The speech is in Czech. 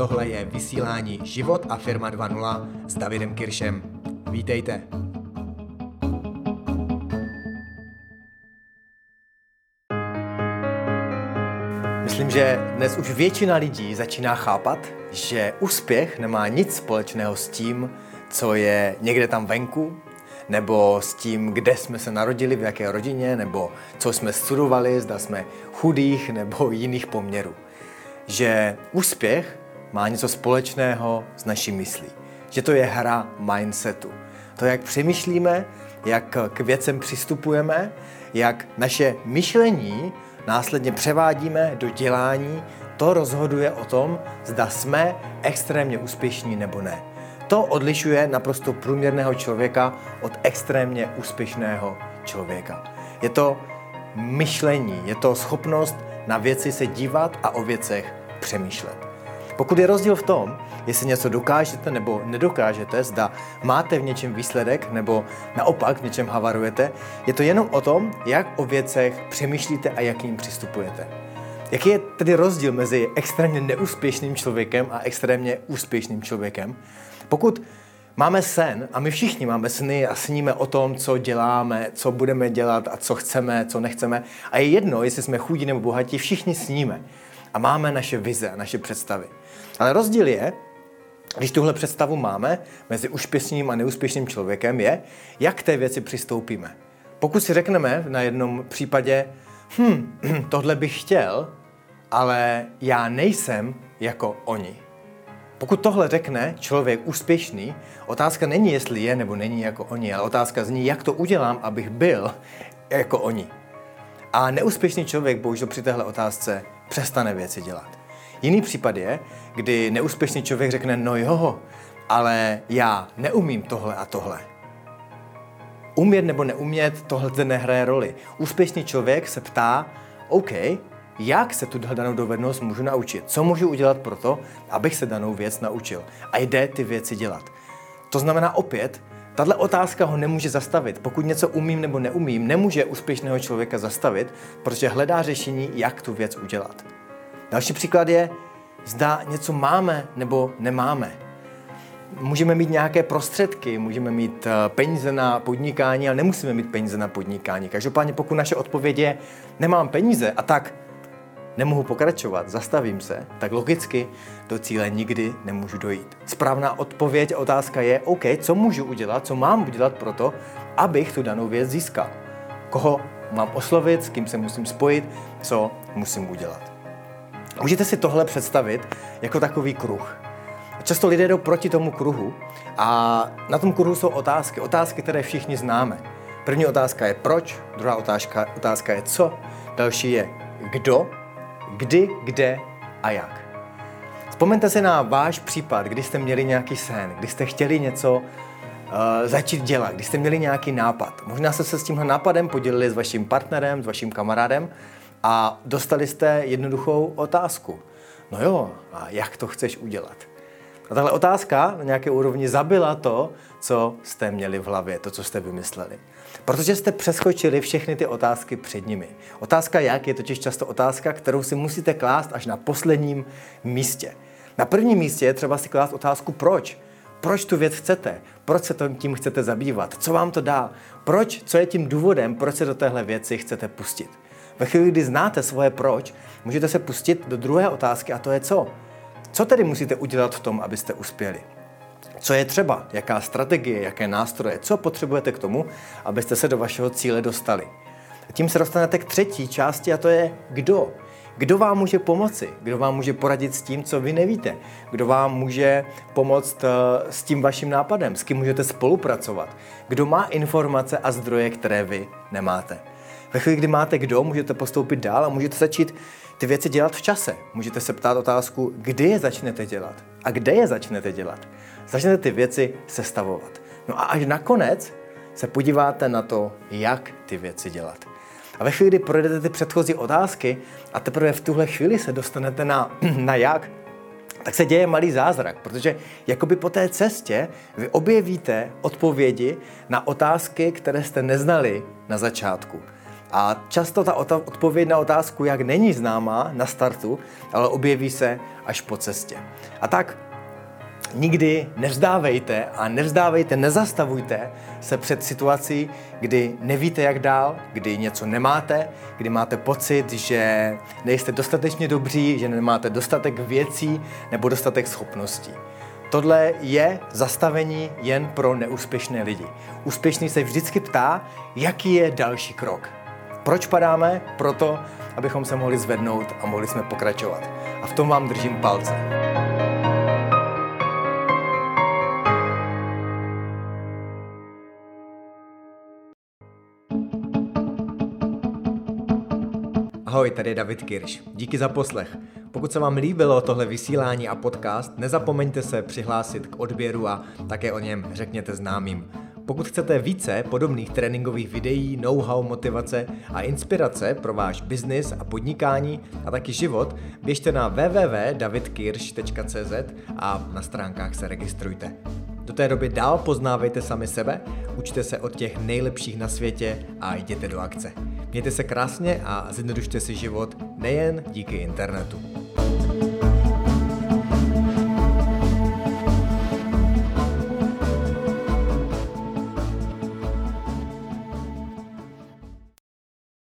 tohle je vysílání Život a firma 2.0 s Davidem Kiršem. Vítejte. Myslím, že dnes už většina lidí začíná chápat, že úspěch nemá nic společného s tím, co je někde tam venku, nebo s tím, kde jsme se narodili, v jaké rodině, nebo co jsme studovali, zda jsme chudých nebo jiných poměrů. Že úspěch má něco společného s naší myslí. Že to je hra mindsetu. To, jak přemýšlíme, jak k věcem přistupujeme, jak naše myšlení následně převádíme do dělání, to rozhoduje o tom, zda jsme extrémně úspěšní nebo ne. To odlišuje naprosto průměrného člověka od extrémně úspěšného člověka. Je to myšlení, je to schopnost na věci se dívat a o věcech přemýšlet. Pokud je rozdíl v tom, jestli něco dokážete nebo nedokážete, zda máte v něčem výsledek nebo naopak v něčem havarujete, je to jenom o tom, jak o věcech přemýšlíte a jak jim přistupujete. Jaký je tedy rozdíl mezi extrémně neúspěšným člověkem a extrémně úspěšným člověkem? Pokud máme sen, a my všichni máme sny a sníme o tom, co děláme, co budeme dělat a co chceme, co nechceme, a je jedno, jestli jsme chudí nebo bohatí, všichni sníme. A máme naše vize naše představy. Ale rozdíl je, když tuhle představu máme mezi úspěšným a neúspěšným člověkem, je, jak k té věci přistoupíme. Pokud si řekneme na jednom případě, hm, tohle bych chtěl, ale já nejsem jako oni. Pokud tohle řekne člověk úspěšný, otázka není, jestli je nebo není jako oni, ale otázka zní, jak to udělám, abych byl jako oni. A neúspěšný člověk bohužel při téhle otázce přestane věci dělat. Jiný případ je, kdy neúspěšný člověk řekne, no jo, ale já neumím tohle a tohle. Umět nebo neumět, tohle nehraje roli. Úspěšný člověk se ptá, OK, jak se tu danou dovednost můžu naučit? Co můžu udělat pro to, abych se danou věc naučil? A jde ty věci dělat. To znamená opět, tahle otázka ho nemůže zastavit. Pokud něco umím nebo neumím, nemůže úspěšného člověka zastavit, protože hledá řešení, jak tu věc udělat. Další příklad je, zda něco máme nebo nemáme. Můžeme mít nějaké prostředky, můžeme mít eh, peníze na podnikání, ale nemusíme mít peníze na podnikání. Každopádně pokud naše odpověď je, nemám peníze a tak nemohu pokračovat, zastavím se, tak logicky do cíle nikdy nemůžu dojít. Správná odpověď a otázka je, OK, co můžu udělat, co mám udělat pro to, abych tu danou věc získal. Koho mám oslovit, s kým se musím spojit, co musím udělat. Můžete si tohle představit jako takový kruh. Často lidé jdou proti tomu kruhu a na tom kruhu jsou otázky, otázky, které všichni známe. První otázka je proč, druhá otázka, otázka je co, další je kdo, kdy, kde a jak. Vzpomeňte si na váš případ, kdy jste měli nějaký sen, kdy jste chtěli něco uh, začít dělat, kdy jste měli nějaký nápad. Možná jste se s tímhle nápadem podělili s vaším partnerem, s vaším kamarádem a dostali jste jednoduchou otázku. No jo, a jak to chceš udělat? A tahle otázka na nějaké úrovni zabila to, co jste měli v hlavě, to, co jste vymysleli. Protože jste přeskočili všechny ty otázky před nimi. Otázka jak je totiž často otázka, kterou si musíte klást až na posledním místě. Na prvním místě je třeba si klást otázku proč. Proč tu věc chcete? Proč se tím chcete zabývat? Co vám to dá? Proč? Co je tím důvodem, proč se do téhle věci chcete pustit? Ve chvíli, kdy znáte svoje proč, můžete se pustit do druhé otázky a to je co? Co tedy musíte udělat v tom, abyste uspěli? Co je třeba? Jaká strategie, jaké nástroje? Co potřebujete k tomu, abyste se do vašeho cíle dostali? A tím se dostanete k třetí části a to je kdo. Kdo vám může pomoci? Kdo vám může poradit s tím, co vy nevíte? Kdo vám může pomoct eh, s tím vaším nápadem? S kým můžete spolupracovat? Kdo má informace a zdroje, které vy nemáte? Ve chvíli, kdy máte kdo, můžete postoupit dál a můžete začít ty věci dělat v čase. Můžete se ptát otázku, kdy je začnete dělat a kde je začnete dělat. Začnete ty věci sestavovat. No a až nakonec se podíváte na to, jak ty věci dělat. A ve chvíli, kdy projdete ty předchozí otázky a teprve v tuhle chvíli se dostanete na, na jak, tak se děje malý zázrak, protože jakoby po té cestě vy objevíte odpovědi na otázky, které jste neznali na začátku. A často ta odpověď na otázku, jak není známá na startu, ale objeví se až po cestě. A tak nikdy nevzdávejte a nevzdávejte, nezastavujte se před situací, kdy nevíte, jak dál, kdy něco nemáte, kdy máte pocit, že nejste dostatečně dobří, že nemáte dostatek věcí nebo dostatek schopností. Tohle je zastavení jen pro neúspěšné lidi. Úspěšný se vždycky ptá, jaký je další krok. Proč padáme? Proto, abychom se mohli zvednout a mohli jsme pokračovat. A v tom vám držím palce. Ahoj, tady je David Kirš. Díky za poslech. Pokud se vám líbilo tohle vysílání a podcast, nezapomeňte se přihlásit k odběru a také o něm řekněte známým. Pokud chcete více podobných tréninkových videí, know-how, motivace a inspirace pro váš biznis a podnikání a taky život, běžte na www.davidkirsch.cz a na stránkách se registrujte. Do té doby dál poznávejte sami sebe, učte se od těch nejlepších na světě a jděte do akce. Mějte se krásně a zjednodušte si život nejen díky internetu.